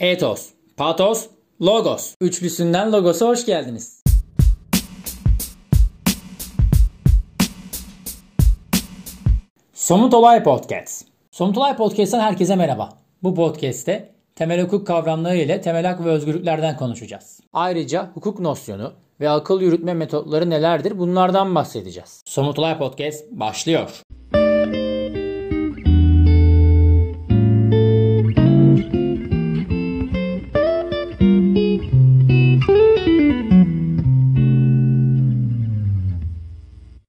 Ethos, Pathos, Logos. Üçlüsünden Logos'a hoş geldiniz. Somut Olay Podcast. Somut Olay Podcast'tan herkese merhaba. Bu podcast'te temel hukuk kavramları ile temel hak ve özgürlüklerden konuşacağız. Ayrıca hukuk nosyonu ve akıl yürütme metotları nelerdir bunlardan bahsedeceğiz. Somut Olay Podcast başlıyor.